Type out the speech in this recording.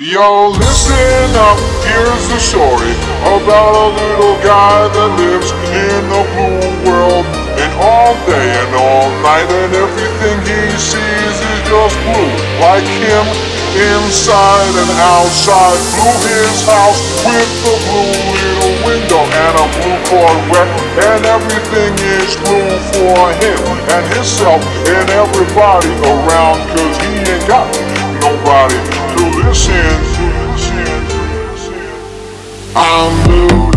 Yo, listen up, here's the story about a little guy that lives in the blue world. And all day and all night, and everything he sees is just blue. Like him, inside and outside. Blue his house with the blue little window and a blue Corvette. And everything is blue for him and himself and everybody around, cause he ain't got nobody I'm blue.